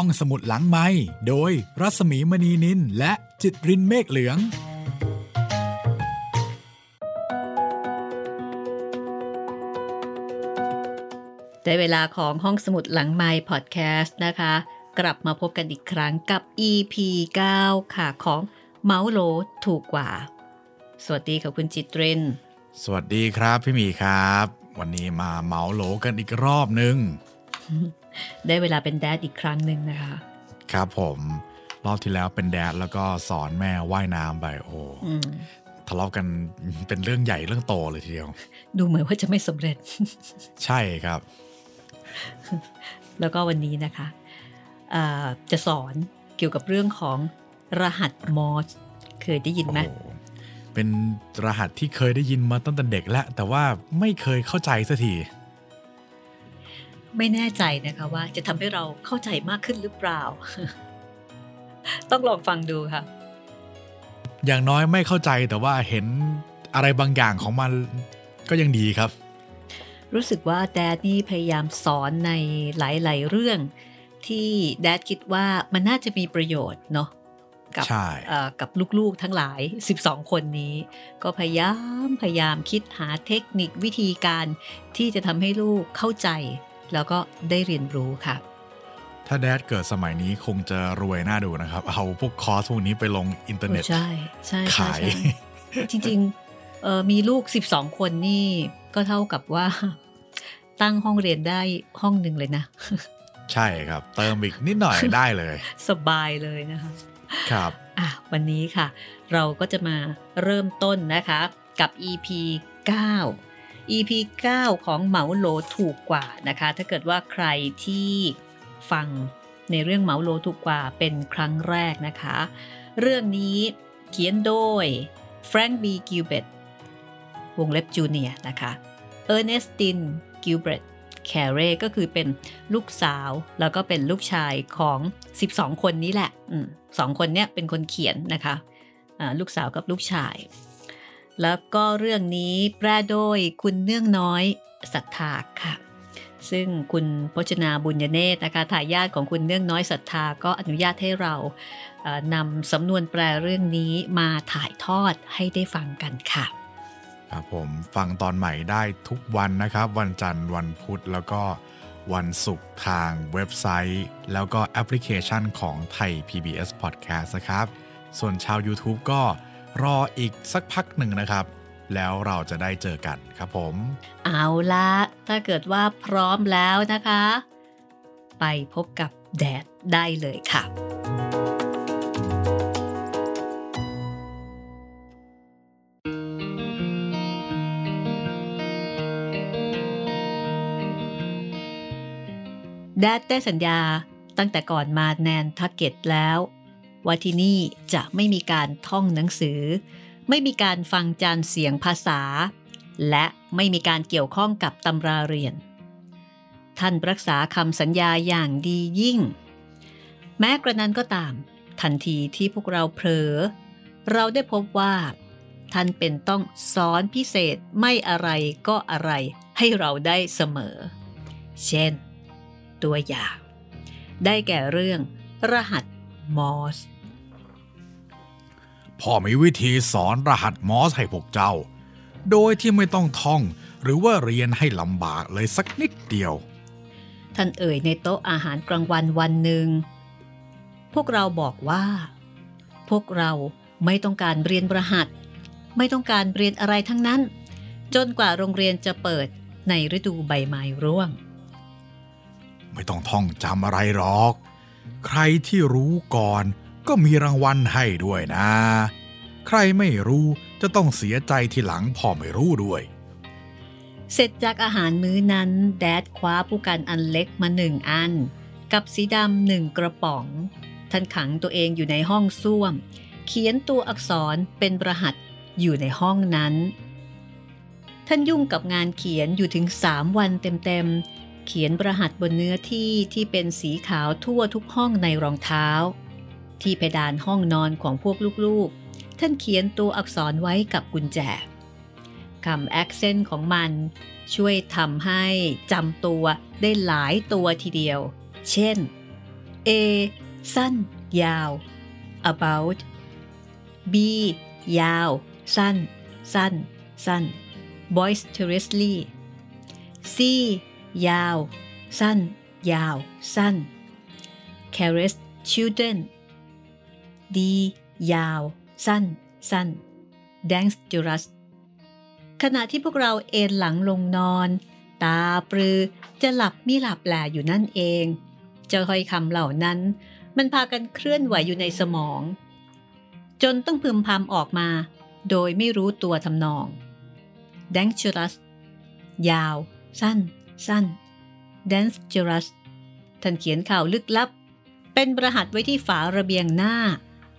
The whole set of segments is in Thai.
ห้องสมุดหลังไม้โดยรัสมีมณีนินและจิตรินเมฆเหลือง ได้เวลาของห้องสมุดหลังไม้พอดแคสต์นะคะ กลับมาพบกันอีกครั้งกับ EP 9 ค่ะของเมาส์โลถูกกว่า สวัสดีค่ะคุณจิตริน สวัสดีครับพี่หมีครับ วันนี้มาเมาส์โหลกันอีกรอบนึง ได้เวลาเป็นแดดอีกครั้งหนึ่งนะคะ ครับผมรอบที่แล้วเป็นแดดแล้วก็สอนแม่ว่ายน้ำไปโอ้อืมทะเลาะกันเป็นเรื่องใหญ่เรื่องโตเลยทีเดียว ดูเหมือนว่าจะไม่สำเร็จ ใช่ครับ แล้วก็วันนี้นะคะอ่าจะสอนเกี่ยวกับเรื่องของรหัสมอสเคยได้ยินไหมโอ้โหเป็นรหัสที่เคยได้ยินมาตั้งแต่เด็กแล้ว แต่ว่าไม่เคยเข้าใจสักที ไม่แน่ใจนะคะว่าจะทำให้เราเข้าใจมากขึ้นหรือเปล่า ต้องลองฟังดูค่ะ อย่างน้อยไม่เข้าใจแต่ว่าเห็นอะไรบางอย่างของมันก็ยังดีครับ รู้สึกว่าแดดนี่พยายามสอนในหลาย ๆ เรื่องที่แดดคิดว่ามันน่าจะมีประโยชน์เนาะกัใช่เอ่อกับลูกๆทั้งหลาย 12 คนนี้ ก็พยายามพยายามคิดหาเทคนิควิธีการที่จะทำให้ลูกเข้าใจ แล้วก็ได้เรียนรู้ค่ะ ถ้า Dad เกิดสมัยนี้คงจะรวยน่าดูนะครับ เอาพวกคอร์สพวกนี้ไปลงอินเทอร์เน็ตใช่ใช่ใช่ขายใช่จริงๆเอ่อมีลูก 12 คนนี่ก็เท่ากับว่าตั้งห้องเรียนได้ห้องหนึ่งเลยนะ ใช่ครับ เติมอีกนิดหน่อยได้เลย สบายเลยนะคะครับอะวันนี้ค่ะ เราก็จะมาเริ่มต้นนะคะกับ EP 9 EP 9 ของเหมาโหลถูกกว่านะคะ ถ้าเกิดว่าใครที่ฟังในเรื่องเหมาโหลถูกกว่าเป็นครั้งแรกนะคะ เรื่องนี้เขียนโดย Frank B. Gilbreth วงเล็บ Junior นะคะเออร์เนสตินกิลเบรธแคเรก็คือเป็นลูกสาวแล้วก็เป็นลูกชายของ 12 คนนี้แหละอสองคนเนี้ยเป็นคนเขียนนะคะลูกสาวกับลูกชาย แล้วก็เรื่องนี้แปลโดยคุณเนื่องน้อยศรัทธาค่ะ ซึ่งคุณพจนาบุญเนตนะคะทายาทของคุณเนื่องน้อยศรัทธาก็อนุญาตให้เรานำสำนวนแปลเรื่องนี้มาถ่ายทอดให้ได้ฟังกันค่ะครับผมฟังตอนใหม่ได้ทุกวันนะครับ วันจันทร์วันพุธแล้วก็วันศุกร์ทางเว็บไซต์ แล้วก็แอปพลิเคชันของไทย PBS Podcast นะครับ ส่วนชาว YouTube ก็ รออีกสักพักหนึ่งนะครับ แล้วเราจะได้เจอกันครับผม เอาละถ้าเกิดว่าพร้อมแล้วนะคะ ไปพบกับแดดได้เลยค่ะแดดได้สัญญาตั้งแต่ก่อนมาแนนทักเก็ตแล้ว ว่าที่นี่จะไม่มีการท่องหนังสือ ไม่มีการฟังจานเสียงภาษา และไม่มีการเกี่ยวข้องกับตำราเรียน ท่านรักษาคำสัญญาอย่างดียิ่ง แม้กระนั้นก็ตาม ทันทีที่พวกเราเผลอ เราได้พบว่า ท่านเป็นต้องสอนพิเศษไม่อะไรก็อะไรให้เราได้เสมอ เช่น ตัวอย่าง ได้แก่เรื่องรหัสมอส พ่อมีวิธีสอนรหัสมอสให้พวกเจ้า โดยที่ไม่ต้องท่องหรือว่าเรียนให้ลำบากเลยสักนิดเดียว ท่านเอ่ยในโต๊ะอาหารกลางวันวันหนึ่ง พวกเราบอกว่า พวกเราไม่ต้องการเรียนรหัส ไม่ต้องการเรียนอะไรทั้งนั้น จนกว่าโรงเรียนจะเปิดในฤดูใบไม้ร่วง ไม่ต้องท่องจำอะไรหรอก ใครที่รู้ก่อนก็มีรางวัลให้ด้วยนะ ใครไม่รู้จะต้องเสียใจทีหลังพอไม่รู้ด้วย เสร็จจากอาหารมื้อนั้น แดดคว้าผู้กันอันเล็กมาหนึ่งอัน กับสีดำหนึ่งกระป๋อง ท่านขังตัวเองอยู่ในห้องส้วม เขียนตัวอักษรเป็นรหัสอยู่ในห้องนั้น ท่านยุ่งกับงานเขียนอยู่ถึงสามวันเต็มๆ เขียนรหัสบนเนื้อที่ที่เป็นสีขาวทั่วทุกห้องในรองเท้า ที่เพดานห้องนอนของพวกลูกๆ ท่านเขียนตัวอักษรไว้กับกุญแจคำ accent ของมัน ช่วยทำให้จำตัวได้หลายตัวทีเดียว เช่น A สั้น ยาว about B ยาว สั้น สั้น สั้น boisterously C ยาว สั้น ยาว สั้น caress children D ยาว สั้น สั้น dangerous ขณะที่พวกเราเอนหลังลงนอน ตาปรือจะหลับมิหลับแหลอยู่นั่นเอง เจ้าห้อยคำเหล่านั้น มันพากันเคลื่อนไหวอยู่ในสมอง จนต้องพึมพำออกมา โดยไม่รู้ตัวทำนอง dangerous ยาว สั้น สั้น dangerous ท่านเขียนข่าวลึกลับ เป็นประหัตไว้ที่ฝาระเบียงหน้า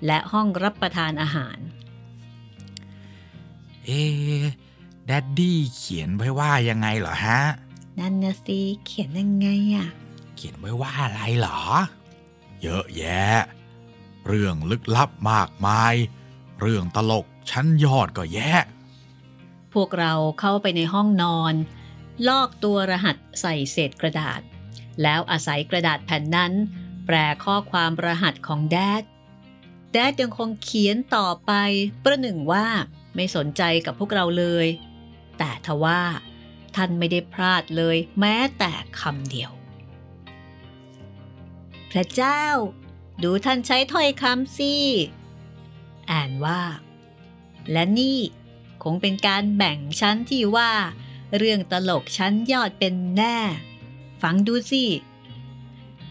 และห้องรับประทานอาหาร เอ๊แดดดี้เขียนไว้ว่ายังไงเหรอฮะ นั่นนะสิเขียนยังไงอะเขียนไว้ว่าอะไรเหรอ เยอะแยะ เรื่องลึกลับมากมาย เรื่องตลกชั้นยอดก็แยะ พวกเราเข้าไปในห้องนอน ลอกตัวรหัสใส่เศษกระดาษ แล้วอาศัยกระดาษแผ่นนั้น แปลข้อความรหัสของแดดแดดยังคงเขียนต่อไปประหนึ่งว่าไม่สนใจกับพวกเราเลย แต่ทว่าท่านไม่ได้พลาดเลยแม้แต่คำเดียว พระเจ้า ดูท่านใช้ถ้อยคำสิอ่านว่า และนี่คงเป็นการแบ่งชั้นที่ว่า เรื่องตลกชั้นยอดเป็นแน่ ฟังดูสิ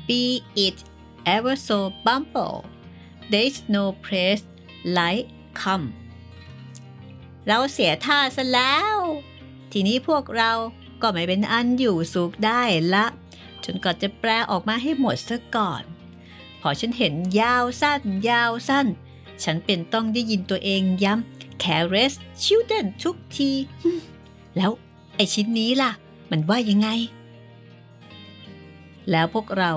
Be it ever so bumble there's no place like come เราเสียท่าซะแล้ว ทีนี้พวกเราก็ไม่เป็นอันอยู่สุขได้ละ จนก่อนจะแปลออกมาให้หมดซะก่อน พอฉันเห็นยาวสั้น ยาวสั้น ฉันเป็นต้องได้ยินตัวเองย้ำ caress children ทุกที แล้วไอชิ้นนี้ล่ะ มันว่ายังไง แล้วพวกเรา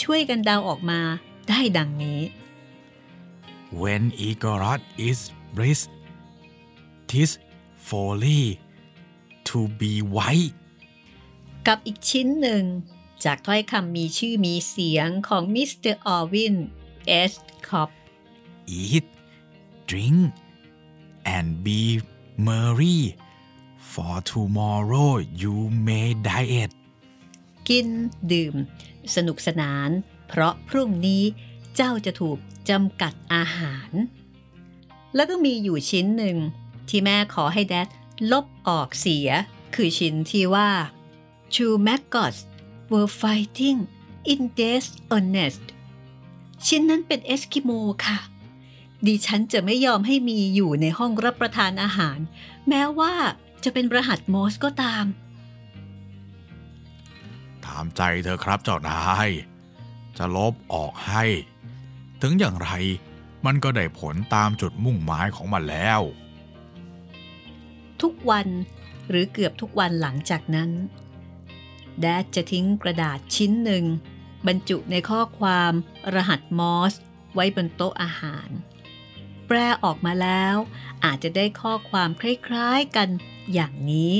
ช่วยกันเดาออกมาได้ดังนี้ When Igorot is bliss tis folly to be white กับอีกชิ้นหนึ่ง จากถ้อยคำมีชื่อมีเสียงของมิสเตอร์เออร์วินเอสคอบบ์ eat drink and be merry for tomorrow you may diet กินดื่ม สนุกสนาน เพราะพรุ่งนี้เจ้าจะถูก จำกัดอาหาร แล้วก็มีอยู่ชิ้นหนึ่งที่แม่ขอให้แดดลบออกเสีย คือชิ้นที่ว่า Two maggots were fighting in death's earnest ชิ้นนั้นเป็นเอสกิโมค่ะ ดิฉันจะไม่ยอมให้มีอยู่ในห้องรับประทานอาหาร แม้ว่าจะเป็นรหัสมอสก็ตามถามใจเธอครับเจ้านาย จะลบออกให้ ถึงอย่างไร มันก็ได้ผลตามจุดมุ่งหมายของมันแล้ว ทุกวันหรือเกือบทุกวันหลังจากนั้น แดดจะทิ้งกระดาษชิ้นหนึ่ง บรรจุในข้อความรหัสมอส ไว้บนโต๊ะอาหาร แปลออกมาแล้ว อาจจะได้ข้อความคล้ายๆกันอย่างนี้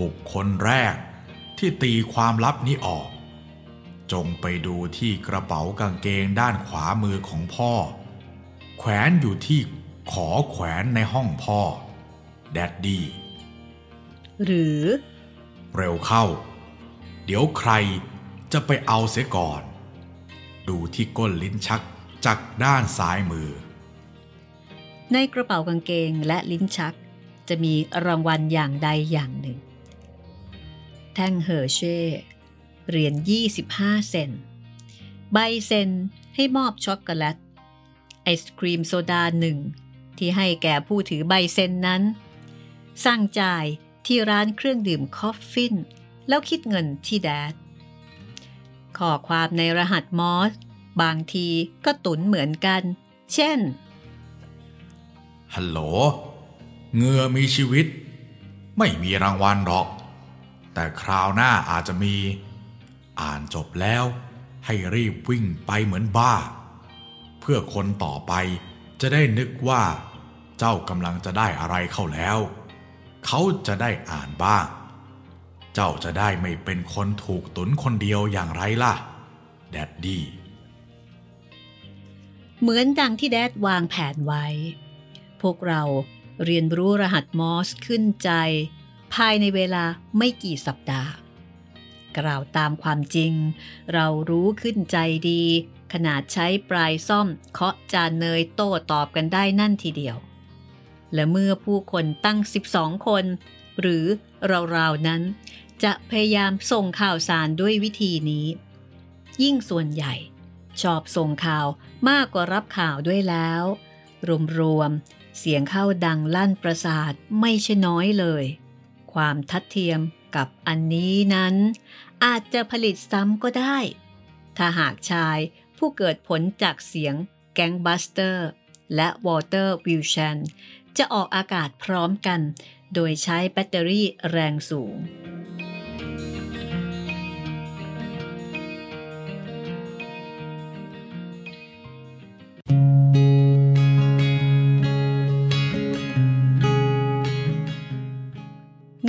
บุคคลแรกที่ตีความลับนี้ออก จงไปดูที่กระเป๋ากางเกงด้านขวามือของพ่อ แขวนอยู่ที่ขอแขวนในห้องพ่อ แดดดี้หรือ เร็วเข้า เดี๋ยวใครจะไปเอาเสียก่อน ดูที่ก้นลิ้นชักจากด้านซ้ายมือ ในกระเป๋ากางเกงและลิ้นชัก จะมีรางวัลอย่างใดอย่างหนึ่ง แท่งเฮอร์เช่ เหรียญ25 เซน ใบเซนให้มอบช็อกโกแลต ไอศครีมโซดาหนึ่งที่ให้แก่ผู้ถือใบเซ็นนั้น สั่งจ่ายที่ร้านเครื่องดื่มคอฟฟิน แล้วคิดเงินที่ Dad ข้อความในรหัสมอร์ส บางทีก็ตุนเหมือนกัน เช่น ฮัลโหล เงือมีชีวิต ไม่มีรางวัลหรอก แต่คราวหน้าอาจจะมี อ่านจบแล้วให้รีบวิ่งไปเหมือนบ้า เพื่อคนต่อไปจะได้นึกว่า เจ้ากำลังจะได้อะไรเข้าแล้ว เขาจะได้อ่านบ้าง เจ้าจะได้ไม่เป็นคนถูกตุนคนเดียวอย่างไรล่ะ แดดดี้เหมือนดังที่แดดวางแผนไว้ พวกเราเรียนรู้รหัสมอสขึ้นใจ ภายในเวลาไม่กี่สัปดาห์ กล่าวตามความจริง เรารู้ขึ้นใจดี ขนาดใช้ปลายซ่อมเคาะจานเนยโต้ตอบกันได้นั่นทีเดียว และเมื่อผู้คนตั้ง 12 คน หรือราวๆนั้น จะพยายามส่งข่าวสารด้วยวิธีนี้ ยิ่งส่วนใหญ่ ชอบส่งข่าวมากกว่ารับข่าวด้วยแล้ว รวมๆเสียงเข้าดังลั่นประสาทไม่ใช่น้อยเลย ความทัดเทียม กับอันนี้นั้น อาจจะผลิตซ้ำก็ได้ ถ้าหากชายผู้เกิดผลจากเสียงแก๊งบัสเตอร์และวอลเตอร์วินเชลล์จะออกอากาศพร้อมกัน โดยใช้แบตเตอรี่แรงสูง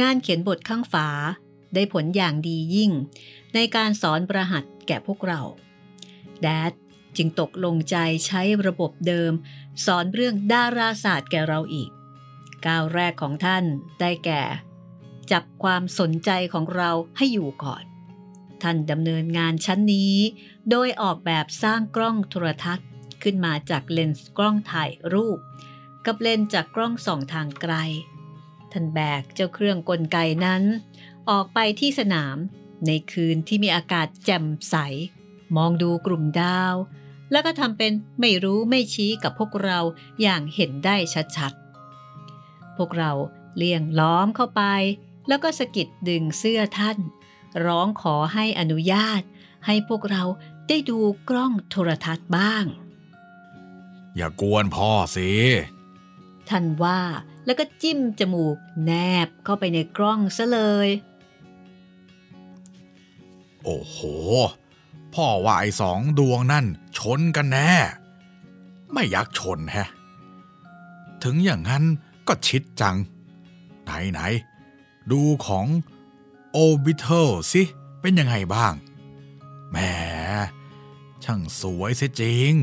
งานเขียนบทข้างฝา ได้ผลอย่างดียิ่ง ในการสอนประหัสแก่พวกเรา แดดจึงตกลงใจใช้ระบบเดิม สอนเรื่องดาราศาสตร์แก่เราอีก ก้าวแรกของท่านได้แก่ จับความสนใจของเราให้อยู่ก่อน ท่านดำเนินงานชั้นนี้ โดยออกแบบสร้างกล้องโทรทัศน์ขึ้นมาจากเลนส์กล้องถ่ายรูป กับเลนส์จากกล้องส่องทางไกล ท่านแบกเจ้าเครื่องกลไกนั้น ออกไปที่สนามในคืนที่มีอากาศแจ่มใส มองดูกลุ่มดาว แล้วก็ทำเป็นไม่รู้ไม่ชี้กับพวกเราอย่างเห็นได้ชัดๆ พวกเราเลี่ยงล้อมเข้าไป แล้วก็สะกิดดึงเสื้อท่าน ร้องขอให้อนุญาต ให้พวกเราได้ดูกล้องโทรทัศน์บ้าง อย่ากวนพ่อสิ ท่านว่า แล้วก็จิ้มจมูก แนบเข้าไปในกล้องซะเลย โอ้โห พ่อว่าไอ้สองดวงนั่นชนกันแน่ ไม่อยากชนแฮะ ถึงอย่างนั้นก็ชิดจัง ไหนไหน ดูของ Orbital สิ เป็นยังไงบ้าง แหม ช่างสวยเสียจริง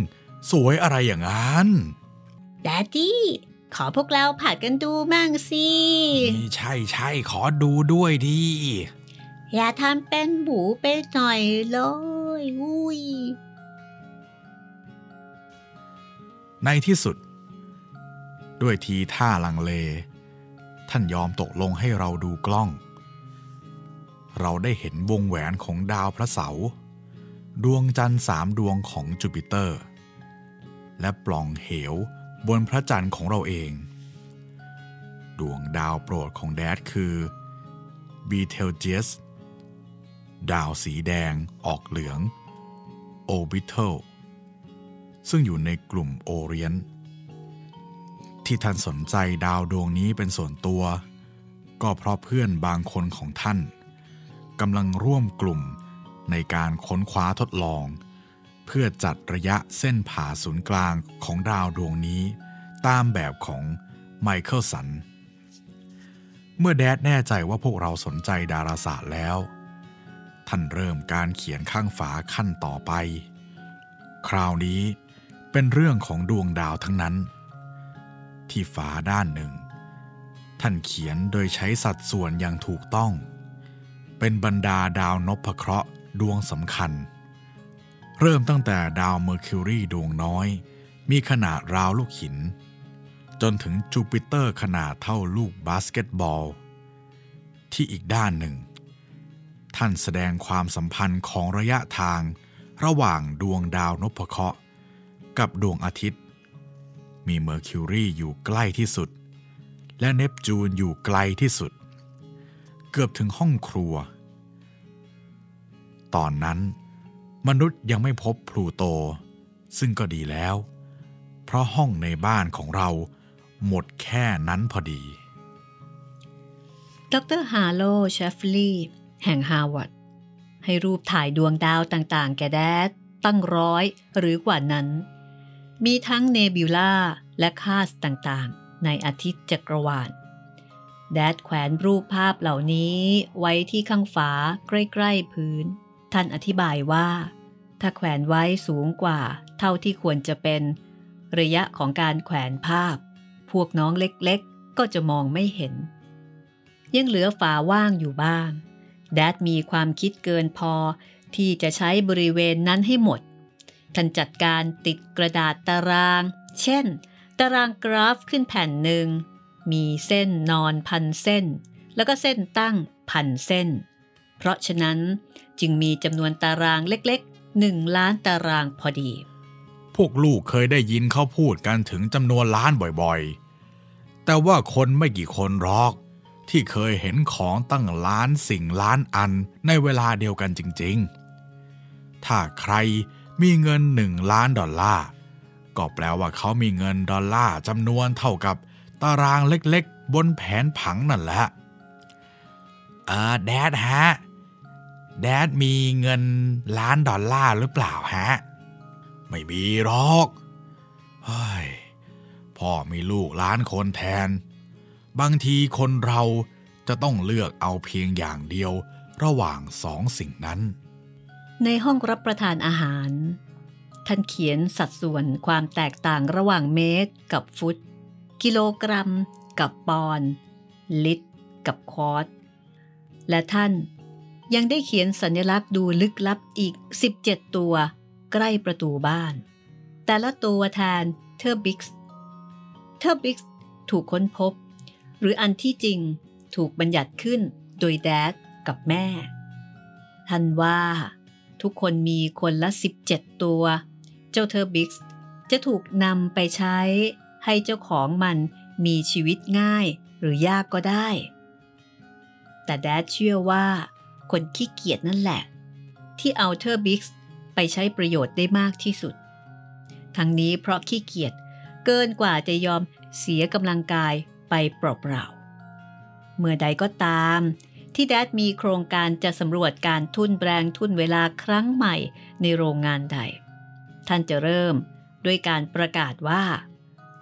สวยอะไรอย่างนั้นแดดดี้ ขอพวกเราผัดกันดูมั่งสินี่ใช่ใช่ขอดูด้วยดี อย่าทำเป็นหมูไปหน่อยเลยอุ้ย ในที่สุด ด้วยทีท่าลังเล ท่านยอมตกลงให้เราดูกล้อง เราได้เห็นวงแหวนของดาวพระเสาร์ดวงจันทร์สามดวงของจูปิเตอร์ และปล่องเหว บนพระจันทร์ของเราเอง ดวงดาวโปรดของ Dad คือบีเทลเจสดาวสีแดงออกเหลืองโอบิเทลซึ่งอยู่ในกลุ่มโอไรออนที่ท่านสนใจดาวดวงนี้เป็นส่วนตัว ก็เพราะเพื่อนบางคนของท่านกำลังร่วมกลุ่มในการค้นคว้าทดลอง เพื่อจัดระยะเส้นผ่าศูนย์กลางของดาวดวงนี้ ตามแบบของไมเคิลสัน เมื่อแดดแน่ใจว่าพวกเราสนใจดาราศาสตร์แล้ว ท่านเริ่มการเขียนข้างฝาขั้นต่อไป คราวนี้เป็นเรื่องของดวงดาวทั้งนั้น ที่ฝาด้านหนึ่ง ท่านเขียนโดยใช้สัดส่วนอย่างถูกต้อง เป็นบรรดาดาวนพเคราะห์ดวงสำคัญ เริ่มตั้งแต่ดาวเมอร์คิวรีดวงน้อย มีขนาดราวลูกหิน จนถึงจูปิเตอร์ขนาดเท่าลูกบาสเกตบอล ที่อีกด้านหนึ่ง ท่านแสดงความสัมพันธ์ของระยะทางระหว่างดวงดาวนพเคราะห์กับดวงอาทิตย์ มีเมอร์คิวรีอยู่ใกล้ที่สุด และเนปจูนอยู่ไกลที่สุด เกือบถึงห้องครัว ตอนนั้น มนุษย์ยังไม่พบพลูโต ซึ่งก็ดีแล้ว เพราะห้องในบ้านของเราหมดแค่นั้นพอดี ดร. ฮาร์โลว์ แชปลีย์แห่งฮาร์วาร์ดให้รูปถ่ายดวงดาวต่างๆ แก่ Dad ตั้งร้อยหรือกว่านั้น มีทั้งเนบิวลาและคราสต่างๆ ในอาทิตย์จักรวาล Dad แขวนรูปภาพเหล่านี้ไว้ที่ข้างฝาใกล้ ๆ พื้น ท่านอธิบายว่า ถ้าแขวนไว้สูงกว่าเท่าที่ควรจะเป็น ระยะของการแขวนภาพ พวกน้องเล็กๆ ก็จะมองไม่เห็น ยังเหลือฝาว่างอยู่บ้าง แดดมีความคิดเกินพอที่จะใช้บริเวณนั้นให้หมด ท่านจัดการติดกระดาษตาราง เช่น ตารางกราฟขึ้นแผ่นหนึ่ง มีเส้นนอนพันเส้น แล้วก็เส้นตั้งพันเส้น เพราะฉะนั้น จึงมีจำนวนตารางเล็กๆหนึ่งล้านตารางพอดี พวกลูกเคยได้ยินเขาพูดกันถึงจำนวนล้านบ่อยๆ แต่ว่าคนไม่กี่คนหรอก ที่เคยเห็นของตั้งล้านสิ่งล้านอันในเวลาเดียวกันจริงๆ ถ้าใครมีเงินหนึ่งล้านดอลลาร์ก็แปลว่าเขามีเงินดอลลาร์จำนวนเท่ากับตารางเล็กๆ บนแผนผังนั่นแหละ เออแดดฮะ แดดมีเงินล้านดอลลาร์หรือเปล่าฮะ ไม่มีหรอก เฮ้ย พ่อมีลูกล้านคนแทน บางทีคนเราจะต้องเลือกเอาเพียงอย่างเดียวระหว่างสองสิ่งนั้น ในห้องรับประทานอาหาร ท่านเขียนสัดส่วนความแตกต่างระหว่างเมตรกับฟุต กิโลกรัม กับปอนด์ลิตร กับ quart และท่าน ยังได้เขียนสัญลักษณ์ดูลึกลับอีก 17 ตัว ใกล้ประตูบ้าน แต่ละตัวแทน therbligs therbligs ถูกค้นพบ หรืออันที่จริงถูกบัญญัติขึ้นโดย Dad กับแม่ ท่านว่า ทุกคนมีคนละ 17 ตัว เจ้า therbligs จะถูกนำไปใช้ให้เจ้าของมันมีชีวิตง่ายหรือยากก็ได้ แต่แดดเชื่อว่า คนขี้เกียจนั่นแหละ ที่เอาเทอร์บิกส์ไปใช้ประโยชน์ได้มากที่สุด ทั้งนี้เพราะขี้เกียจเกินกว่าจะยอมเสียกำลังกายไปเปล่าๆ เมื่อใดก็ตาม ที่แดดมีโครงการจะสำรวจการทุ่นแรงทุ่นเวลาครั้งใหม่ในโรงงานใด ท่านจะเริ่มด้วยการประกาศว่า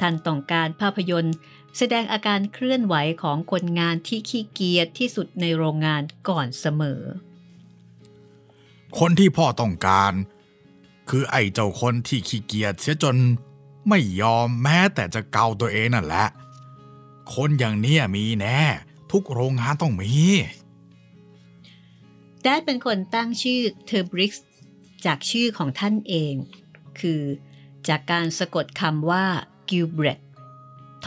ท่านต้องการภาพยนตร์ แสดงอาการเคลื่อนไหวของคนงานที่ขี้เกียจที่สุดในโรงงานก่อนเสมอ คนที่พ่อต้องการ คือไอ้เจ้าคนที่ขี้เกียจเสียจนไม่ยอมแม้แต่จะเกาตัวเองนั่นแหละ คนอย่างเนี้ยมีแน่ ทุกโรงงานต้องมีDad เป็นคนตั้งชื่อ therbligs จากชื่อของท่านเอง คือจากการสะกดคำว่ากิลเบรต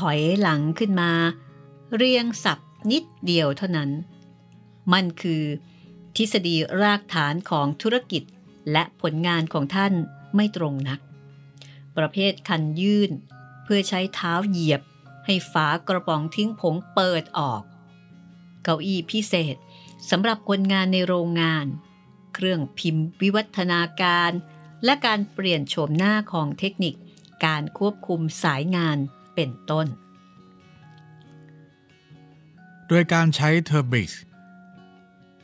ถอยหลังขึ้นมา เรียงสับนิดเดียวเท่านั้น มันคือทฤษฎีรากฐานของธุรกิจและผลงานของท่านไม่ตรงนัก ประเภทคันยื่น เพื่อใช้เท้าเหยียบ ให้ฝากระป๋องทิ้งผงเปิดออก เก้าอี้พิเศษสำหรับคนงานในโรงงาน เครื่องพิมพ์วิวัฒนาการ และการเปลี่ยนโฉมหน้าของเทคนิคการควบคุมสายงาน เป็นต้น โดยการใช้ therblig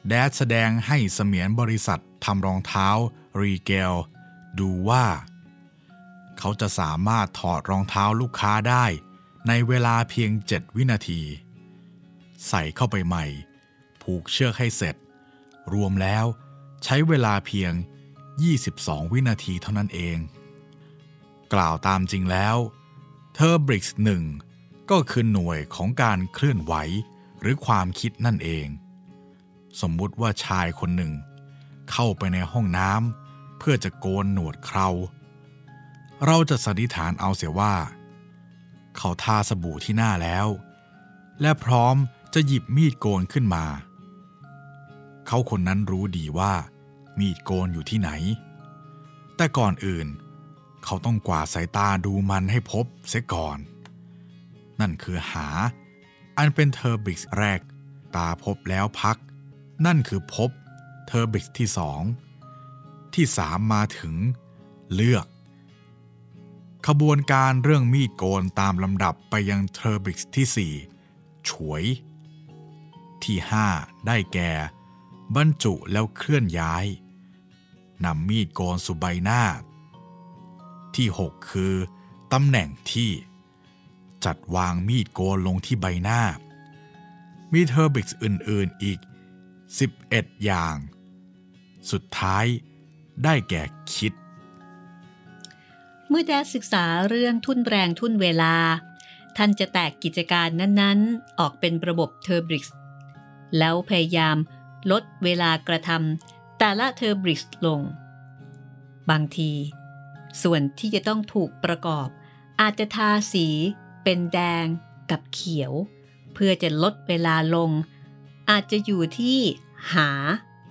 Dad แสดงให้เสมียนบริษัททำรองเท้ารีเกลดูว่า เขาจะสามารถถอดรองเท้าลูกค้าได้ในเวลาเพียง 7 วินาที ใส่เข้าไปใหม่ ผูกเชือกให้เสร็จ รวมแล้วใช้เวลาเพียง 22 วินาทีเท่านั้นเอง กล่าวตามจริงแล้ว เทอร์บริกส์หนึ่งก็คือหน่วยของการเคลื่อนไหวหรือความคิดนั่นเอง สมมุติว่าชายคนหนึ่ง เข้าไปในห้องน้ำเพื่อจะโกนหนวดเคราเราจะสันนิษฐานเอาเสียว่า เขาทาสบู่ที่หน้าแล้ว และพร้อมจะหยิบมีดโกนขึ้นมา เขาคนนั้นรู้ดีว่า มีดโกนอยู่ที่ไหน แต่ก่อนอื่นเขาต้องกวาดสายตาดูมันให้พบเสียก่อน นั่นคือหา อันเป็น therblig แรก ตาพบแล้วพัก นั่นคือพบ therblig ที่สองที่สามมาถึง เลือก ขบวนการเรื่องมีดโกนตามลำดับไปยัง therblig ที่สี่ฉวย ที่ห้าได้แก่ บรรจุแล้วเคลื่อนย้ายนำมีดโกนสู่ใบหน้า ที่ 6 คือตำแหน่งที่ จัดวางมีดโกนลงที่ใบหน้า มี therbligs อื่น ๆ อีก 11 อย่าง สุดท้ายได้แก่คิด เมื่อแดดศึกษาเรื่องทุนแรงทุนเวลา ท่านจะแตกกิจการนั้นๆ ออกเป็นระบบเทอร์บริกส์แล้วพยายามลดเวลากระทำแต่ละเทอร์บริกส์ลง บางที ส่วนที่จะต้องถูกประกอบ อาจจะทาสีเป็นแดงกับเขียว เพื่อจะลดเวลาลง อาจจะอยู่ที่หา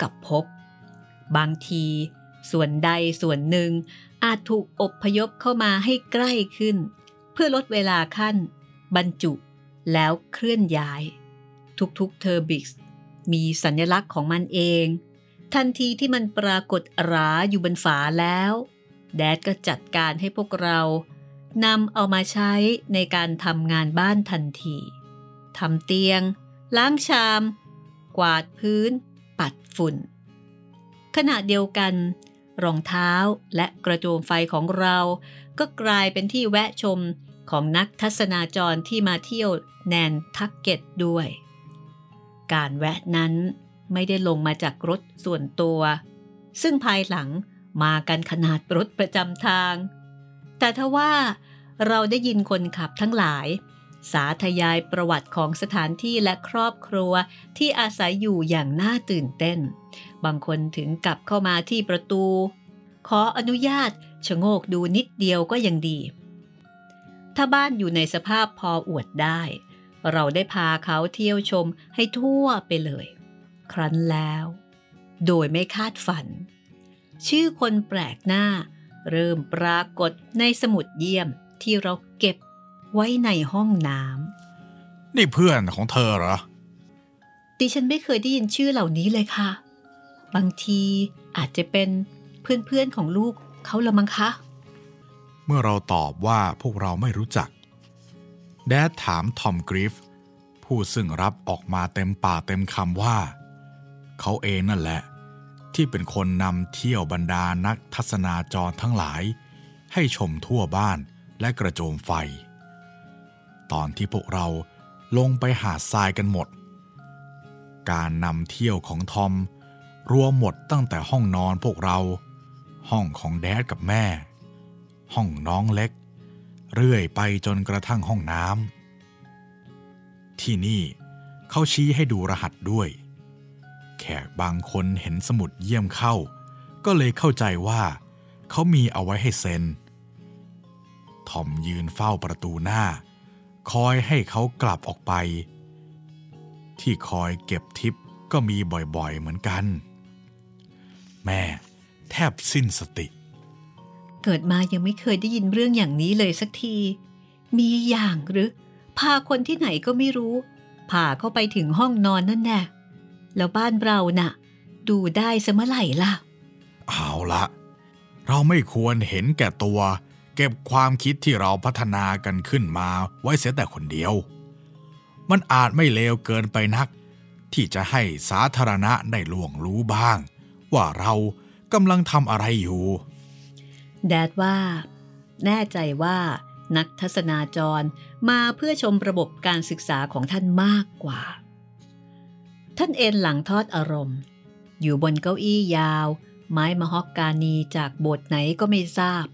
กับพบบางที ส่วนใดส่วนหนึ่ง อาจถูกอบพยพเข้ามาให้ใกล้ขึ้น เพื่อลดเวลาขั้น บรรจุแล้วเคลื่อนย้าย ทุกๆเทอร์บิกส์มีสัญลักษณ์ของมันเอง ทันทีที่มันปรากฏราอยู่บนฝาแล้ว แดดก็จัดการให้พวกเรานำเอามาใช้ในการทำงานบ้านทันทีทำเตียง ล้างชาม กวาดพื้น ปัดฝุ่น ขณะเดียวกัน รองเท้าและกระโจมไฟของเรา ก็กลายเป็นที่แวะชมของนักทัศนาจรที่มาเที่ยวแนนทักเก็ตด้วย การแวะนั้นไม่ได้ลงมาจากรถส่วนตัว ซึ่งภายหลัง มากันขนาดรถประจำทาง แต่ทว่าเราได้ยินคนขับทั้งหลาย สาธยายประวัติของสถานที่และครอบครัวที่อาศัยอยู่อย่างน่าตื่นเต้น บางคนถึงกลับเข้ามาที่ประตู ขออนุญาตชะโงกดูนิดเดียวก็ยังดี ถ้าบ้านอยู่ในสภาพพออวดได้ เราได้พาเขาเที่ยวชมให้ทั่วไปเลย ครั้นแล้ว โดยไม่คาดฝัน ชื่อคนแปลกหน้า เริ่มปรากฏในสมุดเยี่ยมที่เราเก็บไว้ในห้องน้ำนี่เพื่อนของเธอเหรอ ดิฉันไม่เคยได้ยินชื่อเหล่านี้เลยค่ะ บางทีอาจจะเป็นเพื่อนๆของลูกเขาละมั้งคะ เมื่อเราตอบว่าพวกเราไม่รู้จัก แดดถามทอมกริฟผู้ซึ่งรับออกมาเต็มปากเต็มคำว่า เขาเองนั่นแหละ ที่เป็นคนนำเที่ยวบรรดานักทัศนาจรทั้งหลาย ให้ชมทั่วบ้านและกระโจมไฟ ตอนที่พวกเราลงไปหาดทรายกันหมด การนำเที่ยวของทอม รวมหมดตั้งแต่ห้องนอนพวกเรา ห้องของแดดกับแม่ ห้องน้องเล็ก เรื่อยไปจนกระทั่งห้องน้ำที่นี่เขาชี้ให้ดูรหัสด้วย แขกบางคนเห็นสมุดเยี่ยมเข้า ก็เลยเข้าใจว่า เขามีเอาไว้ให้เซ็นทอมยืนเฝ้าประตูหน้า คอยให้เขากลับออกไป ที่คอยเก็บทิปก็มีบ่อยๆเหมือนกัน แม่ แทบสิ้นสติ เกิดมายังไม่เคยได้ยินเรื่องอย่างนี้เลยสักที มีอย่างหรือ พาคนที่ไหนก็ไม่รู้ พาเข้าไปถึงห้องนอนนั่นแน่ แล้วบ้านเราน่ะ ดูได้เสเมื่อไหร่ล่ะ เอาละเราไม่ควรเห็นแก่ตัว เก็บความคิดที่เราพัฒนากันขึ้นมาไว้เสียแต่คนเดียว มันอาจไม่เลวเกินไปนัก ที่จะให้สาธารณะได้ล่วงรู้บ้าง ว่าเรากำลังทำอะไรอยู่ แดดว่า แน่ใจว่านักทัศนาจรมาเพื่อชมระบบการศึกษาของท่านมากกว่า ท่านเอนหลังทอดอารมณ์ อยู่บนเก้าอี้ยาว ไม้มะฮอกกานีจากโบสถ์ไหนก็ไม่ทราบ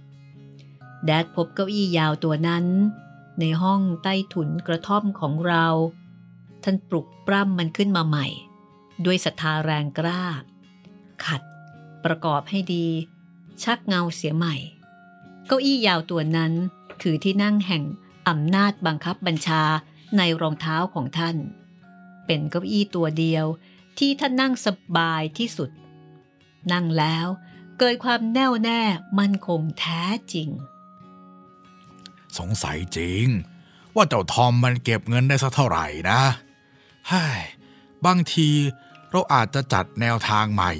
แดดพบเก้าอี้ยาวตัวนั้น ในห้องใต้ถุนกระท่อมของเรา ท่านปลุกปล้ำมันขึ้นมาใหม่ ด้วยศรัทธาแรงกล้า ขัด ประกอบให้ดี ชักเงาเสียใหม่ เก้าอี้ยาวตัวนั้นคือที่นั่งแห่งอำนาจบังคับบัญชาในรองเท้าของท่าน เป็นเก้าอี้ตัวเดียวที่ท่านนั่งสบายที่สุด นั่งแล้วเกิดความแน่วแน่มั่นคงแท้จริง สงสัยจริง ว่าเจ้าทอมมันเก็บเงินได้สักเท่าไหร่นะไฮ้บางทีเราอาจจะจัดแนวทางใหม่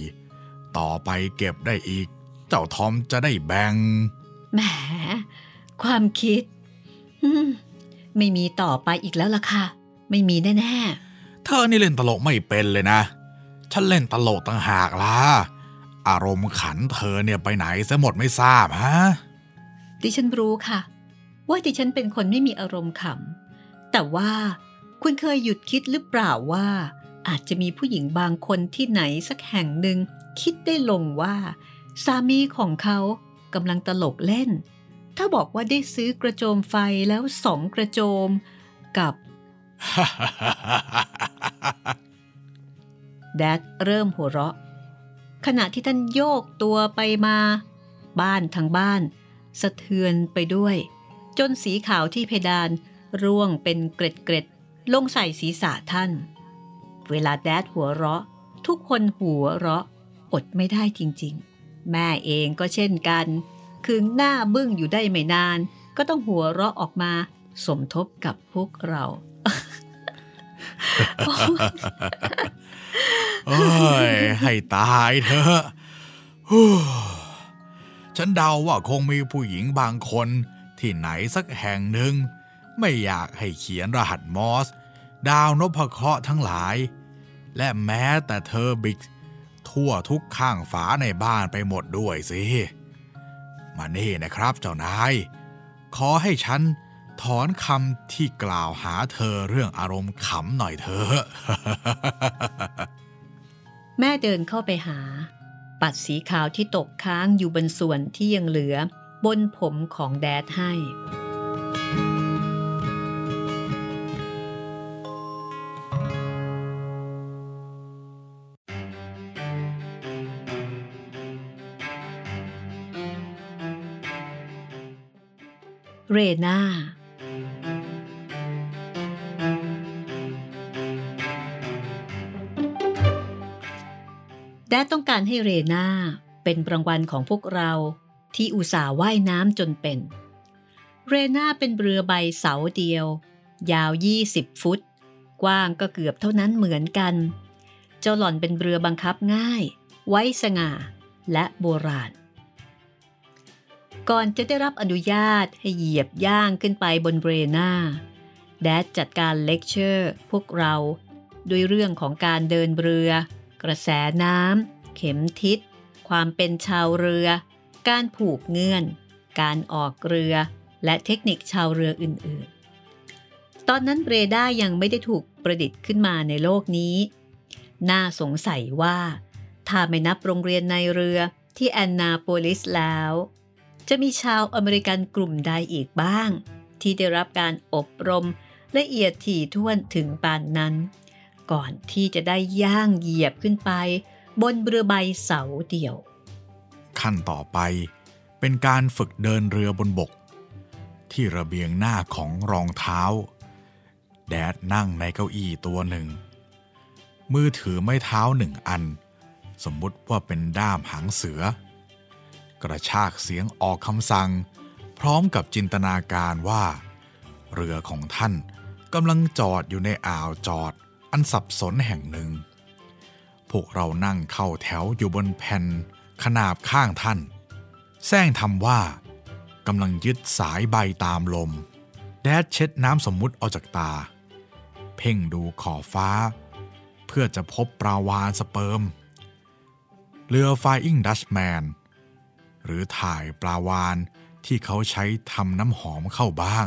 ต่อไปเก็บได้อีก เจ้าทอมจะได้แบ่งแหมความคิดอืมไม่มีต่อไปอีกแล้วล่ะค่ะ ไม่มีแน่ เธอนี่เล่นตลกไม่เป็นเลยนะ ฉันเล่นตลกต่างหากล่ะ อารมณ์ขันเธอเนี่ยไปไหนซะหมดไม่ทราบฮะ ดิฉันรู้ค่ะ ว่าดิฉันเป็นคนไม่มีอารมณ์ขำ แต่ว่าคุณเคยหยุดคิดหรือเปล่าว่า อาจจะมีผู้หญิงบางคนที่ไหนสักแห่งหนึ่งคิดได้ลงว่า สามีของเขากำลังตลกเล่น ถ้าบอกว่าได้ซื้อกระโจมไฟแล้วสองกระโจม กับ แดดเริ่มหัวเราะ ขณะที่ท่านโยกตัวไปมา บ้านทั้งบ้าน สะเทือนไปด้วย จนสีขาวที่เพดานร่วงเป็นเกร็ดเกร็ดๆลงใส่ศีรษะท่าน เวลาแดดหัวเราะ ทุกคนหัวเราะ อดไม่ได้จริงๆ แม่เองก็เช่นกัน คือหน้าบึ้งอยู่ได้ไม่นาน ก็ต้องหัวเราะออกมา สมทบกับพวกเรา เอ้ยให้ตายเถอะฉันเดาว่าคงมีผู้หญิงบางคน ที่ไหนสักแห่งหนึ่ง ไม่อยากให้เขียนรหัสมอส ดาวนพเคราะห์ทั้งหลาย และแม้แต่เธอบิ๊กทั่วทุกข้างฝาในบ้านไปหมดด้วยสิ มานี่นะครับเจ้านาย ขอให้ฉัน ถอนคำที่กล่าวหาเธอเรื่องอารมณ์ขำหน่อยเถอะ แม่เดินเข้าไปหา ปัดสีขาวที่ตกค้างอยู่บนส่วนที่ยังเหลือบนผมของแดดให้ เรน่า ให้เรนาเป็นรางวัลของพวกเราที่อุตส่าห์ว่ายน้ำจนเป็น เรนาเป็นเรือใบเสาเดียว ยาว 20 ฟุต กว้างก็เกือบเท่านั้นเหมือนกัน เจ้าหล่อนเป็นเรือบังคับง่าย ไว้สง่าและโบราณ ก่อนจะได้รับอนุญาตให้เหยียบย่างขึ้นไปบนเรนาแดดจัดการเลคเชอร์พวกเราด้วยเรื่องของการเดินเรือ กระแสน้ำ เข็มทิศ ความเป็นชาวเรือ การผูกเงื่อน การออกเรือ และเทคนิคชาวเรืออื่นๆ ตอนนั้นเรด้ายังไม่ได้ถูกประดิษฐ์ขึ้นมาในโลกนี้ น่าสงสัยว่า ถ้าไม่นับโรงเรียนในเรือที่แอนนาโปลิสแล้ว จะมีชาวอเมริกันกลุ่มใดอีกบ้าง ที่ได้รับการอบรมละเอียดถี่ถ้วนถึงปานนั้น ก่อนที่จะได้ย่างเหยียบขึ้นไป บนเรือใบเสาเดี่ยว ขั้นต่อไปเป็นการฝึกเดินเรือบนบก ที่ระเบียงหน้าของรองเท้า แดดนั่งในเก้าอี้ตัวหนึ่ง มือถือไม้เท้าหนึ่งอัน สมมุติว่าเป็นด้ามหางเสือ กระชากเสียงออกคำสั่ง พร้อมกับจินตนาการว่า เรือของท่านกำลังจอดอยู่ในอ่าวจอดอันสับสนแห่งหนึ่ง พวกเรานั่งเข้าแถวอยู่บนแผ่นขนาบข้างท่าน แซงทำว่ากำลังยึดสายใบตามลม แดดเช็ดน้ำสมมุติออกจากตา เพ่งดูขอบฟ้า เพื่อจะพบปลาวานสเปิร์ม เรือ Flying Dutchman หรือถ่ายปลาวานที่เขาใช้ทำน้ำหอมเข้าบ้าง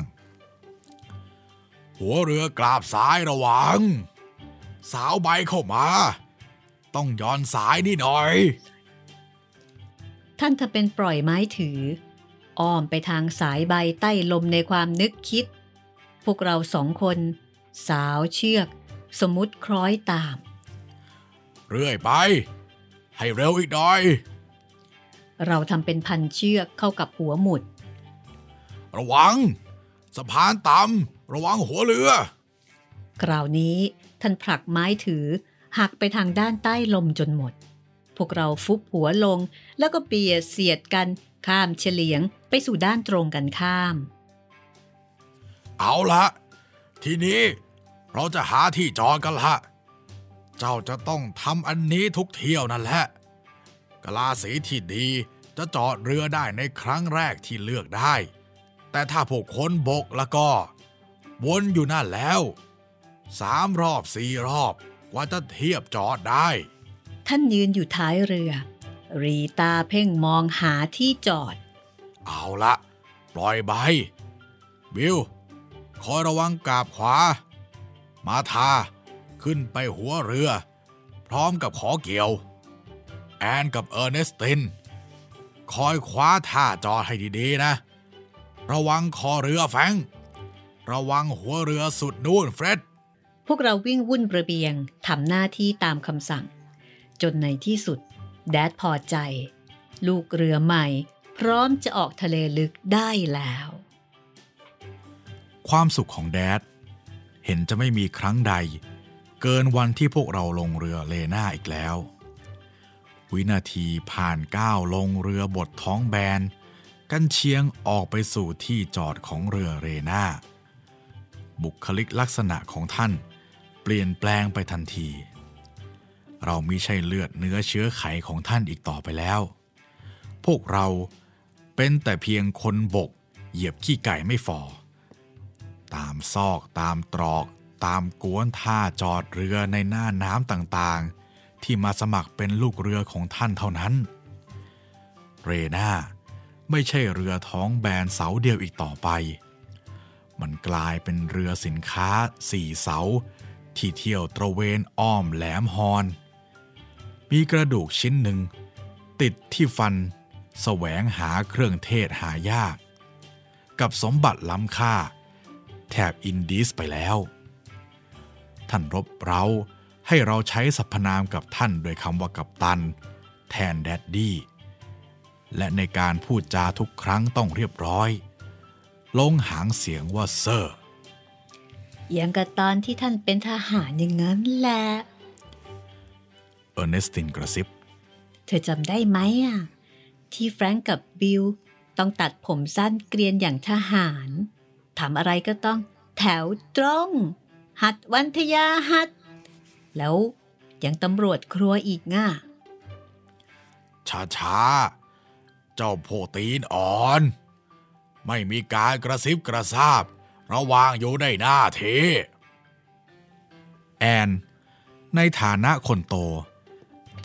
หัวเรือกราบซ้ายระวัง สาวใบเข้ามา ต้องย้อนสายนี่หน่อย ท่านถ้าเป็นปล่อยไม้ถือ อ้อมไปทางสายใบใต้ลมในความนึกคิด พวกเราสองคน สาวเชือก สมมุติคล้อยตาม เรื่อยไป ให้เร็วอีกหน่อย เราทำเป็นพันเชือกเข้ากับหัวหมุด ระวัง สะพานต่ำระวังหัวเรือ คราวนี้ท่านผลักไม้ถือ หักไปทางด้านใต้ลมจนหมด พวกเราฟุบหัวลงแล้วก็เบียดเสียดกันข้ามเฉลียงไปสู่ด้านตรงกันข้าม เอาละ ทีนี้เราจะหาที่จอดกันละเจ้าจะต้องทำอันนี้ทุกเที่ยวนั่นแหละกลาสีที่ดีจะจอดเรือได้ในครั้งแรกที่เลือกได้ แต่ถ้าพวกคนบกแล้วก็ วนอยู่นั่นแล้วสามรอบสี่รอบ กว่าจะเทียบจอดได้ ท่านยืนอยู่ท้ายเรือ รีตาเพ่งมองหาที่จอด เอาละปล่อยใบ บิลคอยระวังกาบขวา มาทา ขึ้นไปหัวเรือ พร้อมกับขอเกี่ยว แอนกับเออร์เนสติน คอยคว้าท่าจอดให้ดีๆนะ ระวังคอเรือแฟง ระวังหัวเรือสุดนู่นเฟร็ด พวกเราวิ่งวุ่นระเบียงทำหน้าที่ตามคำสั่ง จนในที่สุด แดดพอใจ ลูกเรือใหม่ พร้อมจะออกทะเลลึกได้แล้ว ความสุขของแดด เห็นจะไม่มีครั้งใด เกินวันที่พวกเราลงเรือเลน่าอีกแล้ว วินาทีผ่านก้าวลงเรือบดท้องแบน กันเชียงออกไปสู่ที่จอดของเรือเรน่าบุคลิกลักษณะของท่าน เปลี่ยนแปลงไปทันที เรามิใช่เลือดเนื้อเชื้อไขของท่านอีกต่อไปแล้ว พวกเราเป็นแต่เพียงคนบก เหยียบขี้ไก่ไม่ฟอ ตามซอกตามตรอกตามกวนท่าจอดเรือในหน้าน้ำต่างๆ ที่มาสมัครเป็นลูกเรือของท่านเท่านั้น เรนาไม่ใช่เรือท้องแบนเสาเดียวอีกต่อไป มันกลายเป็นเรือสินค้าสี่เสา ที่เที่ยวตระเวนอ้อมแหลมฮอน มีกระดูกชิ้นหนึ่ง ติดที่ฟันแสวงหาเครื่องเทศหายาก กับสมบัติล้ำค่า แถบอินดีสไปแล้ว ท่านรบเราให้เราใช้สรรพนามกับท่านโดยคำว่ากัปตัน แทน Daddy และในการพูดจาทุกครั้งต้องเรียบร้อย ลงหางเสียงว่าเซอร์ อย่างกับตอนที่ท่านเป็นทหารอย่างนั้นแหละ เออร์เนสตินกระซิบ เธอจำได้ไหมอะ ที่แฟรงก์กับบิลต้องตัดผมสั้นเกรียนอย่างทหารทำอะไรก็ต้องแถวตรง หัดวันทยหัตถ์ แล้วยังตำรวจครัวอีกง่ะช้าช้าๆเจ้าโพตีนอ่อน ไม่มีการกระซิบกระซาบ ระวางอยู่ในหน้าเทแอนในฐานะคนโต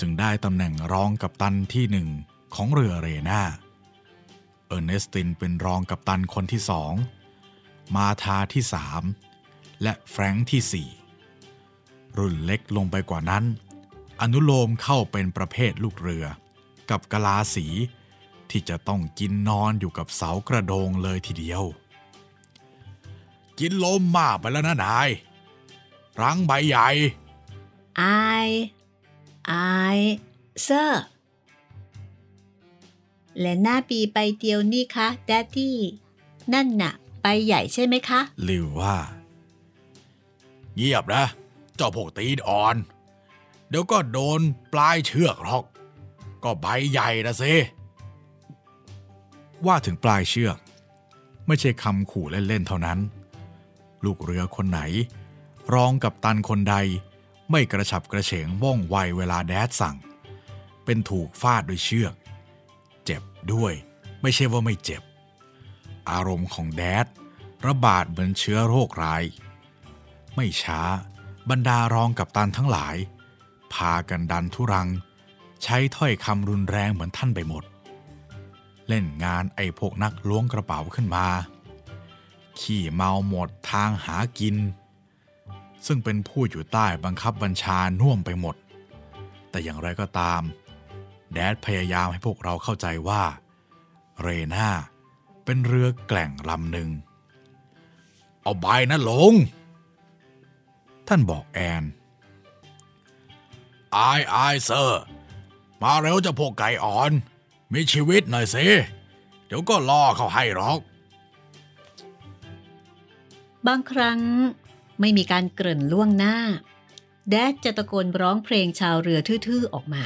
จึงได้ตำแหน่งรองกัปตันที่หนึ่งของเรือเรนาเออร์เนสตินเป็นรองกัปตันคนที่สอง มาธาที่สามและแฟรงค์ที่สี่รุ่นเล็กลงไปกว่านั้น อนุโลมเข้าเป็นประเภทลูกเรือ กับกะลาสีที่จะต้องกินนอนอยู่กับเสากระโดงเลยทีเดียว กินลมมากไปแล้วนะนาย รังใบใหญ่ ไอ ไอ เซอร์ และหน้าปีไปเดียวนี่คะแดดดี้ นั่นน่ะไปใหญ่ใช่ไหมคะ ลิวว่า เงียบนะ เจ้าพวกตีนอ่อน เดี๋ยวก็โดนปลายเชือกหรอก ก็ใบใหญ่นะสิว่าถึงปลายเชือก ไม่ใช่คำขู่เล่น ๆ เท่านั้น ลูกเรือคนไหน รองกับตันคนใด ไม่กระฉับกระเฉงว่องไวเวลาแดดสั่ง เป็นถูกฟาดด้วยเชือก เจ็บด้วย ไม่ใช่ว่าไม่เจ็บ อารมณ์ของแดดระบาดเหมือนเชื้อโรคร้าย ไม่ช้า บรรดารองกับตันทั้งหลาย พากันดันทุรัง ใช้ถ้อยคำรุนแรงเหมือนท่านไปหมด เล่นงานไอ้พวกนักล้วงกระเป๋าขึ้นมา ขี่เมาหมดทางหากิน ซึ่งเป็นผู้อยู่ใต้บังคับบัญชาน่วมไปหมด แต่อย่างไรก็ตาม แดดพยายามให้พวกเราเข้าใจว่า เรน่าเป็นเรือแกล่งลำหนึ่ง เอาใบนะหลง ท่านบอกแอนอายอายเซอร์ มาเร็วจะพวกไก่อ่อน มีชีวิตหน่อยสิ เดี๋ยวก็ล่อเขาให้หรอก บางครั้งไม่มีการเกริ่นล่วงหน้า แดดจะตะโกนร้องเพลงชาวเรือทื่อๆออกมา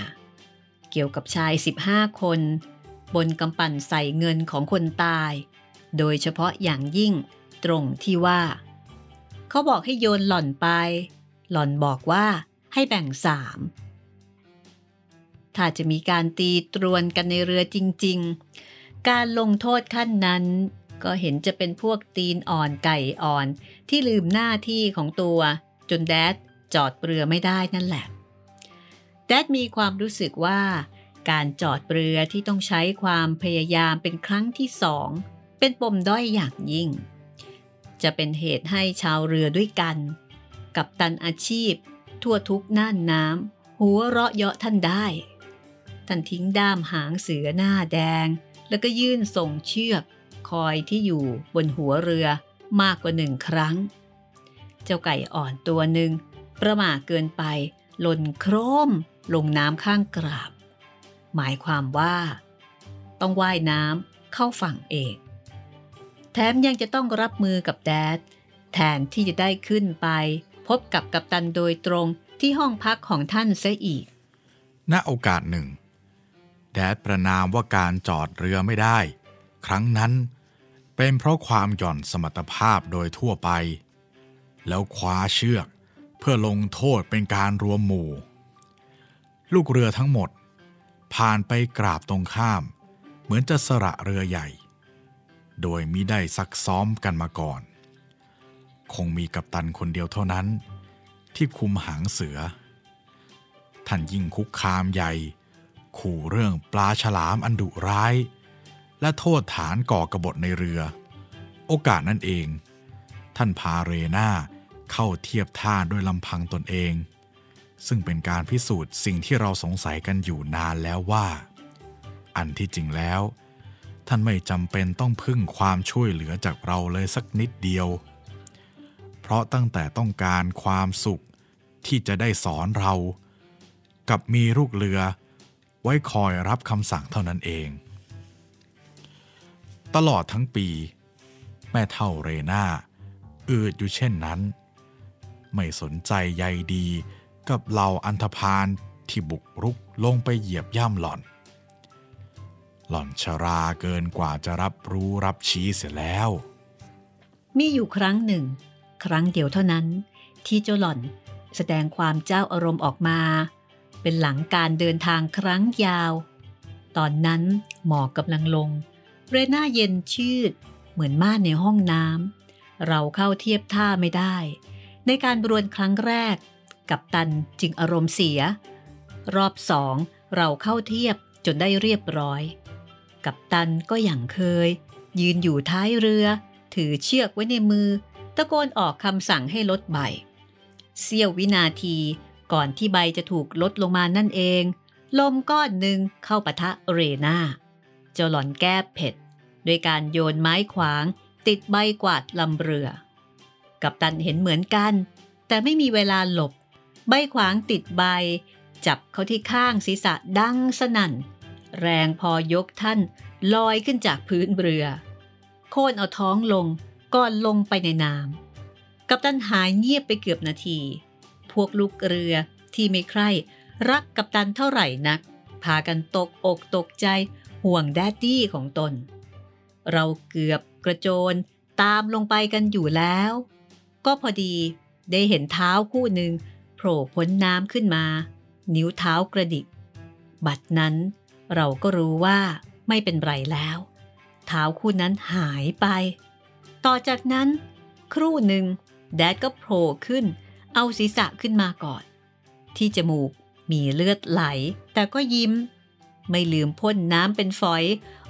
เกี่ยวกับชาย 15 คน บนกำปั่นใส่เงินของคนตาย โดยเฉพาะอย่างยิ่งตรงที่ว่า เขาบอกให้โยนหล่อนไป หล่อนบอกว่าให้แบ่งสามถ้าจะมีการตีตรวนกันในเรือจริง ๆ การลงโทษขั้นนั้น ก็เห็นจะเป็นพวกตีนอ่อนไก่อ่อน ที่ลืมหน้าที่ของตัว จนแดดจอดเรือไม่ได้นั่นแหละ แดดมีความรู้สึกว่า การจอดเรือที่ต้องใช้ความพยายามเป็นครั้งที่สอง เป็นปมด้อยอย่างยิ่ง จะเป็นเหตุให้ชาวเรือด้วยกัน กับตันอาชีพ ทั่วทุกน่านน้ำหัวเราะเยาะท่านได้ท่านทิ้งด้ามหางเสือหน้าแดง แล้วก็ยื่นส่งเชือก คอยที่อยู่บนหัวเรือมากกว่าหนึ่งครั้ง เจ้าไก่อ่อนตัวหนึ่งประมาทเกินไปหล่นโครมลงน้ำข้างกราบ หมายความว่า ต้องว่ายน้ำเข้าฝั่งเองแถมยังจะต้องรับมือกับแดดแทนที่จะได้ขึ้นไป พบกับกัปตันโดยตรงที่ห้องพักของท่านเสียอีก ณ โอกาสหนึ่ง แดดประนามว่าการจอดเรือไม่ได้ ครั้งนั้น เป็นเพราะความหย่อนสมรรถภาพโดยทั่วไป แล้วคว้าเชือกเพื่อลงโทษเป็นการรวมหมู่ ลูกเรือทั้งหมด ผ่านไปกราบตรงข้าม เหมือนจะสระเรือใหญ่ โดยมิได้ซักซ้อมกันมาก่อน คงมีกัปตันคนเดียวเท่านั้น ที่คุมหางเสือ ท่านยิ่งคุกคามใหญ่ ขู่เรื่องปลาฉลามอันดุร้าย และโทษฐานก่อกบฏในเรือ โอกาสนั่นเอง ท่านพาเรนาเข้าเทียบท่าด้วยลำพังตนเอง ซึ่งเป็นการพิสูจน์สิ่งที่เราสงสัยกันอยู่นานแล้วว่า อันที่จริงแล้ว ท่านไม่จำเป็นต้องพึ่งความช่วยเหลือจากเราเลยสักนิดเดียว เพราะตั้งแต่ต้องการความสุขที่จะได้สอนเรา กับมีลูกเรือไว้คอยรับคำสั่งเท่านั้นเอง ตลอดทั้งปี แม่เท่าเรนาอืดอยู่เช่นนั้น ไม่สนใจใยดีกับเหล่าอันธพาลที่บุกรุกลงไปเหยียบย่ำหล่อน หล่อนชราเกินกว่าจะรับรู้รับชี้เสียแล้ว มีอยู่ครั้งหนึ่ง ครั้งเดียวเท่านั้น ที่เจ้าหล่อนแสดงความเจ้าอารมณ์ออกมา เป็นหลังการเดินทางครั้งยาว ตอนนั้นหมอกกำลังลง รน่าเย็นชืด เหมือนม่านในห้องน้ำเราเข้าเทียบท่าไม่ได้ ในการบรวนครั้งแรก กับตันจึงอารมณ์เสีย รอบสองเราเข้าเทียบจนได้เรียบร้อย กับตันก็อย่างเคย ยืนอยู่ท้ายเรือ ถือเชือกไว้ในมือ ตะโกนออกคำสั่งให้ลดใบ เสี้ยววินาทีก่อนที่ใบจะถูกลดลงมานั่นเอง ลมก้อนหนึ่งเข้าปะทะเรนาเจ้าหล่อนแก้เผ็ด โดยการโยนไม้ขวาง ติดใบกวาดลำเรือ กับตันเห็นเหมือนกัน แต่ไม่มีเวลาหลบ ใบขวางติดใบ จับเขาที่ข้างศีรษะดังสนั่น แรงพอยกท่านลอยขึ้นจากพื้นเรือ โค่นเอาท้องลงก่อนลงไปในน้ำกัปตันหายเงียบไปเกือบนาที พวกลูกเรือที่ไม่ใคร่รักกัปตันเท่าไหร่นัก พากันตกอกตกใจห่วงแดดดี้ของตน เราเกือบกระโจนตามลงไปกันอยู่แล้ว ก็พอดีได้เห็นเท้าคู่หนึ่งโผล่พ้นน้ำขึ้นมา นิ้วเท้ากระดิก บัดนั้นเราก็รู้ว่าไม่เป็นไรแล้ว เท้าคู่นั้นหายไป ต่อจากนั้น ครู่หนึ่งแดดก็โผล่ขึ้น เอาศีรษะขึ้นมาก่อน ที่จมูกมีเลือดไหล แต่ก็ยิ้ม ไม่ลืมพ่นน้ำเป็นฝอย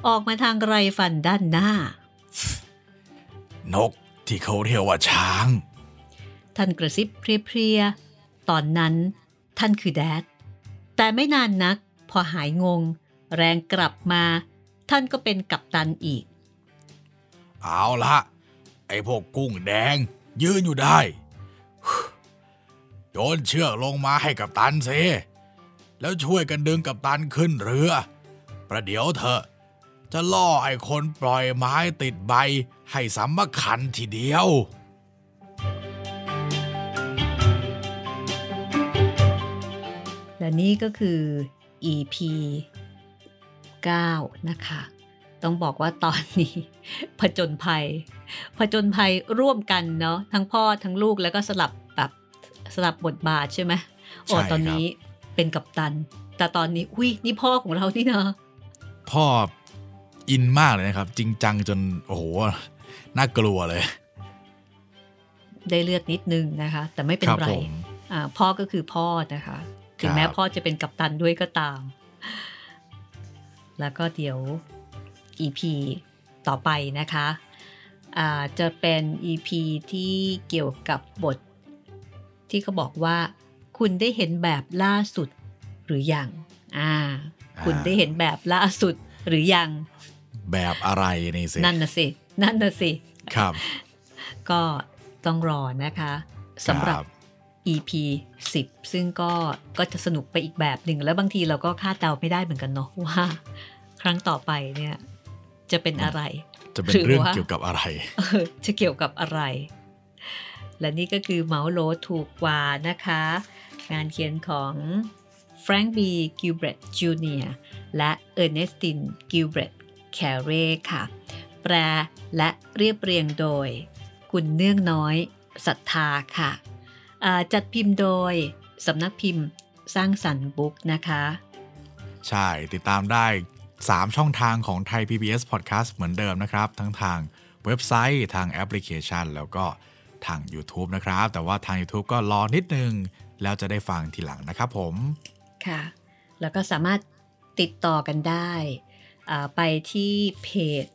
ออกมาทางไรฟันด้านหน้า นกที่เขาเรียกว่าช้าง ท่านกระซิบเพรียๆ ตอนนั้นท่านคือแดด แต่ไม่นานนักพอหายงง แรงกลับมา ท่านก็เป็นกัปตันอีก เอาละไอ้พวกกุ้งแดง ยืนอยู่ได้โยนเชือกลงมาให้กับตันสิแล้วช่วยกันดึงกับตันขึ้นเรือ ประเดี๋ยวเถอะ จะล่อไอ้คนปล่อยไม้ติดใบ ให้สำมัคคันทีเดียว และนี่ก็คือ EP 9 นะคะ ต้องบอกว่าตอนนี้ผจญภัย ผจญภัยร่วมกันเนาะทั้งพ่อทั้งลูกแล้วก็สลับแบบสลับบทบาทใช่ไหมโอ้ใช่ครับตอนนี้เป็นกัปตัน แต่ตอนนี้อุ้ยนี่พ่อของเรานี่เนาะพ่อ อินมากเลยนะครับ จริงจังจนโอ้โหน่ากลัวเลย ได้เลือดนิดนึงนะคะ แต่ไม่เป็นครับไรผมอ่าพ่อก็คือพ่อนะคะ ถึงแม้ครับพ่อจะเป็นกัปตันด้วยก็ตาม แล้วก็เดี๋ยว EP ต่อไปนะคะอ่าจะเป็น EP ที่เกี่ยวกับบท ที่เขาบอกว่า คุณได้เห็นแบบล่าสุดหรืออยังอ่า คุณได้เห็นแบบล่าสุดหรือยัง แบบอะไรนี่สิ นั่นน่ะสิ นั่นน่ะสิ ครับ ก็ต้องรอนะคะสำหรับครับ EP 10 ซึ่งก็ก็จะสนุกไปอีกแบบหนึ่ง แล้วบางทีเราก็คาดเดาไม่ได้เหมือนกันเนาะว่า ครั้งต่อไปเนี่ย จะเป็นอะไร จะเป็นหรือเรื่องว่าเกี่ยวกับอะไรเออจะเกี่ยวกับอะไร และนี่ก็คือเหมาโหลถูกกว่านะคะ งานเขียนของแฟรงค์บีกิลเบรตจูเนียร์ และเออร์เนสตินกิลเบรต แครีค่ะ แปลและเรียบเรียงโดย คุณเนื่องน้อยศรัทธาค่ะอ่าจัดพิมพ์โดยสำนักพิมพ์สร้างสรรค์บุ๊กนะคะ ใช่ติดตามได้ 3 ช่องทางของไทย PBS Podcast เหมือนเดิมนะครับ ทั้งทางเว็บไซต์ทางแอปพลิเคชัน แล้วก็ทาง YouTube นะครับ แต่ว่าทาง YouTube ก็รอนิดนึง แล้วจะได้ฟังทีหลังนะครับผม ค่ะ แล้วก็สามารถติดต่อกันได้อ่า ไปที่เพจ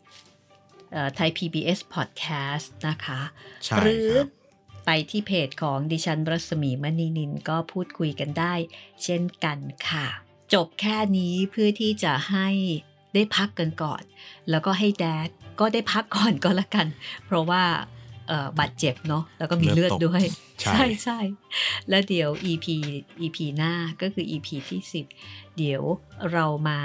ไทย PBS Podcast นะคะใช่หรือครับไปที่เพจของดิฉันรัศมีมณีนินก็พูดคุยกันได้ เช่นกันค่ะ จบแค่นี้เพื่อที่จะให้ได้พักกันก่อน แล้วก็ให้แดดก็ได้พักก่อนก็แล้วกัน เพราะว่าเอ่อบาดเจ็บเนาะแล้วก็มีเลืเลืออดดตกด้วยใช่ใช่ใช่แล้วเดี๋ยว EP EP หน้าก็คือ EP ที่ 10 เดี๋ยวเรามา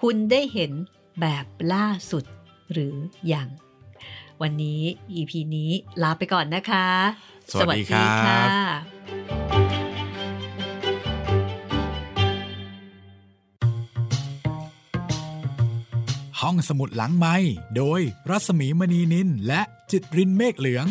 คุณได้เห็นแบบล่าสุดหรือยัง วันนี้ EP นี้ลาไปก่อนนะคะ สวัสดีครับค่ะห้องสมุดหลังไม้โดยรัศมีมณีนินและจิตรินเมฆเหลือง